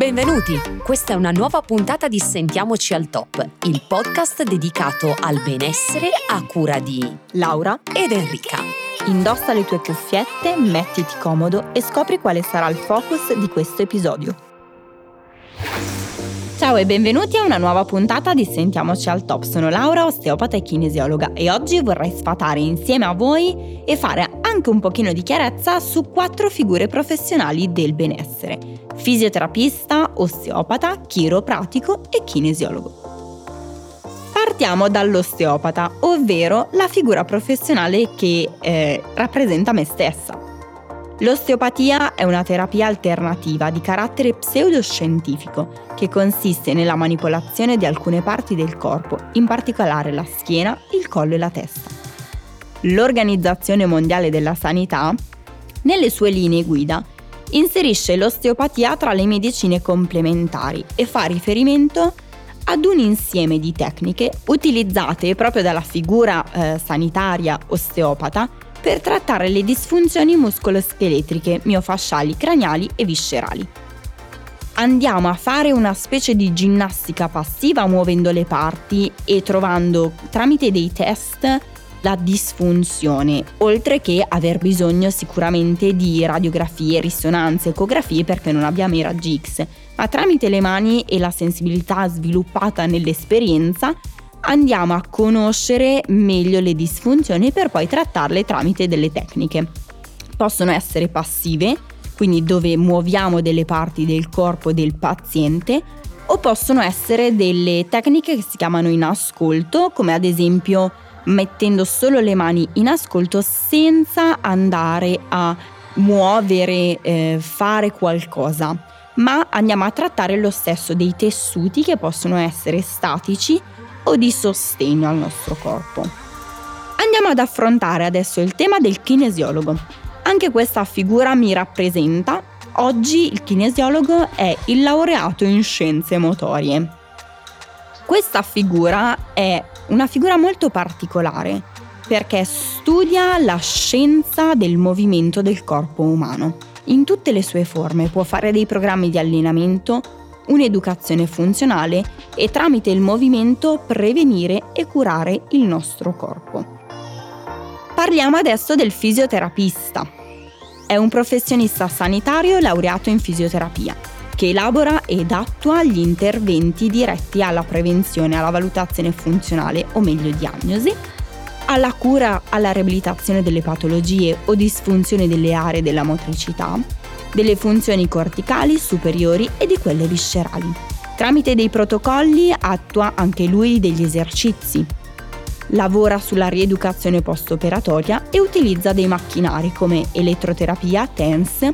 Benvenuti! Questa è una nuova puntata di Sentiamoci al Top, il podcast dedicato al benessere a cura di Laura ed Enrica. Indossa le tue cuffiette, mettiti comodo e scopri quale sarà il focus di questo episodio. Ciao e benvenuti a una nuova puntata di Sentiamoci al Top. Sono Laura, osteopata e kinesiologa e oggi vorrei sfatare insieme a voi e fare anche un pochino di chiarezza su quattro figure professionali del benessere fisioterapista, osteopata, chiropratico e kinesiologo. Partiamo dall'osteopata, ovvero la figura professionale che eh, rappresenta me stessa. L'osteopatia è una terapia alternativa di carattere pseudoscientifico che consiste nella manipolazione di alcune parti del corpo, in particolare la schiena, il collo e la testa. L'Organizzazione Mondiale della Sanità, nelle sue linee guida, inserisce l'osteopatia tra le medicine complementari e fa riferimento ad un insieme di tecniche utilizzate proprio dalla figura eh, sanitaria osteopata per trattare le disfunzioni muscoloscheletriche, miofasciali, craniali e viscerali. Andiamo a fare una specie di ginnastica passiva muovendo le parti e trovando tramite dei test la disfunzione, oltre che aver bisogno sicuramente di radiografie, risonanze, ecografie perché non abbiamo i raggi X, ma tramite le mani e la sensibilità sviluppata nell'esperienza andiamo a conoscere meglio le disfunzioni per poi trattarle tramite delle tecniche. Possono essere passive, quindi dove muoviamo delle parti del corpo del paziente, o possono essere delle tecniche che si chiamano in ascolto, come ad esempio mettendo solo le mani in ascolto senza andare a muovere, eh, fare qualcosa, ma andiamo a trattare lo stesso dei tessuti che possono essere statici o di sostegno al nostro corpo. Andiamo ad affrontare adesso il tema del kinesiologo. Anche questa figura mi rappresenta. Oggi il kinesiologo è il laureato in scienze motorie. Questa figura è una figura molto particolare perché studia la scienza del movimento del corpo umano. In tutte le sue forme può fare dei programmi di allenamento, un'educazione funzionale e tramite il movimento prevenire e curare il nostro corpo. Parliamo adesso del fisioterapista. È un professionista sanitario laureato in fisioterapia che elabora ed attua gli interventi diretti alla prevenzione, alla valutazione funzionale o meglio diagnosi, alla cura, alla riabilitazione delle patologie o disfunzioni delle aree della motricità, delle funzioni corticali superiori e di quelle viscerali. Tramite dei protocolli attua anche lui degli esercizi. Lavora sulla rieducazione post-operatoria e utilizza dei macchinari come elettroterapia, TENS,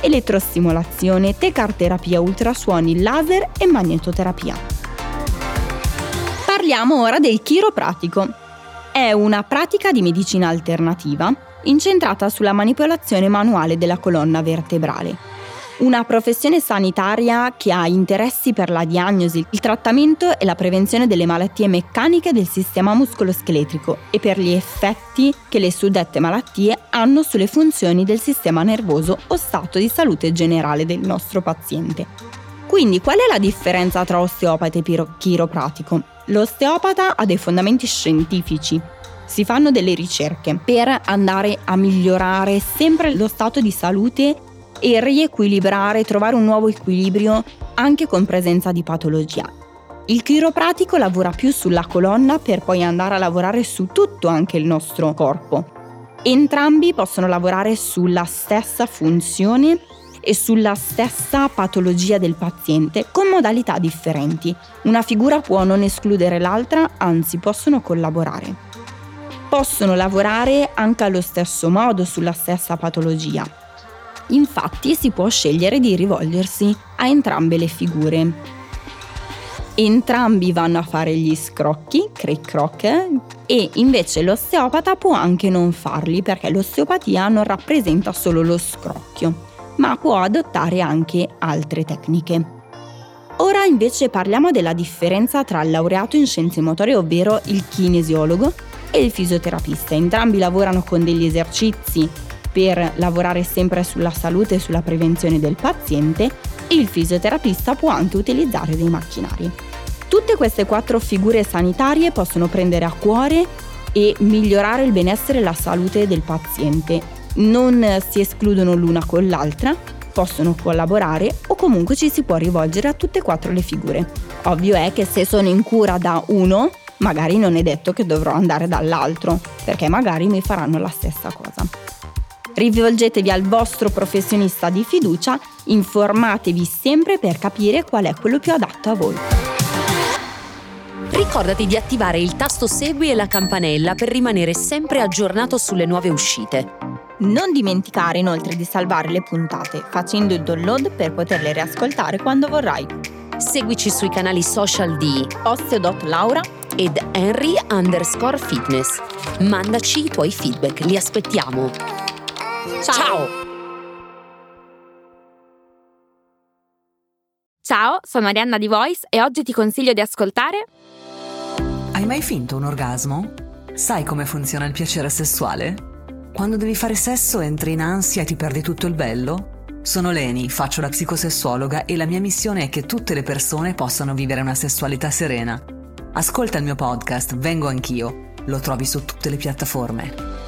elettrostimolazione, tecarterapia, ultrasuoni, laser e magnetoterapia. Parliamo ora del chiropratico. È una pratica di medicina alternativa incentrata sulla manipolazione manuale della colonna vertebrale una professione sanitaria che ha interessi per la diagnosi, il trattamento e la prevenzione delle malattie meccaniche del sistema muscoloscheletrico e per gli effetti che le suddette malattie hanno sulle funzioni del sistema nervoso o stato di salute generale del nostro paziente. Quindi qual è la differenza tra osteopata e chiropratico? L'osteopata ha dei fondamenti scientifici, si fanno delle ricerche per andare a migliorare sempre lo stato di salute e riequilibrare, trovare un nuovo equilibrio anche con presenza di patologia. Il chiropratico lavora più sulla colonna per poi andare a lavorare su tutto anche il nostro corpo. Entrambi possono lavorare sulla stessa funzione e sulla stessa patologia del paziente con modalità differenti. Una figura può non escludere l'altra, anzi possono collaborare. Possono lavorare anche allo stesso modo sulla stessa patologia, Infatti si può scegliere di rivolgersi a entrambe le figure. Entrambi vanno a fare gli scrocchi, cric croc, e invece l'osteopata può anche non farli perché l'osteopatia non rappresenta solo lo scrocchio, ma può adottare anche altre tecniche. Ora invece parliamo della differenza tra il laureato in scienze motorie, ovvero il kinesiologo, e il fisioterapista. Entrambi lavorano con degli esercizi per lavorare sempre sulla salute e sulla prevenzione del paziente e il fisioterapista può anche utilizzare dei macchinari. Tutte queste quattro figure sanitarie possono prendere a cuore e migliorare il benessere e la salute del paziente. Non si escludono l'una con l'altra, possono collaborare o comunque ci si può rivolgere a tutte e quattro le figure. Ovvio è che se sono in cura da uno, magari non è detto che dovrò andare dall'altro, perché magari mi faranno la stessa cosa. Rivolgetevi al vostro professionista di fiducia, informatevi sempre per capire qual è quello più adatto a voi. Ricordati di attivare il tasto Segui e la campanella per rimanere sempre aggiornato sulle nuove uscite. Non dimenticare inoltre di salvare le puntate facendo il download per poterle riascoltare quando vorrai. Seguici sui canali social di Osteo.Laura ed Henry underscore fitness. Mandaci i tuoi feedback, li aspettiamo. Ciao! Ciao, Ciao sono Arianna di Voice e oggi ti consiglio di ascoltare hai mai finto un orgasmo? Sai come funziona il piacere sessuale? Quando devi fare sesso entri in ansia e ti perdi tutto il bello? Sono Leni, faccio la psicosessuologa e la mia missione è che tutte le persone possano vivere una sessualità serena. Ascolta il mio podcast, vengo anch'io. Lo trovi su tutte le piattaforme.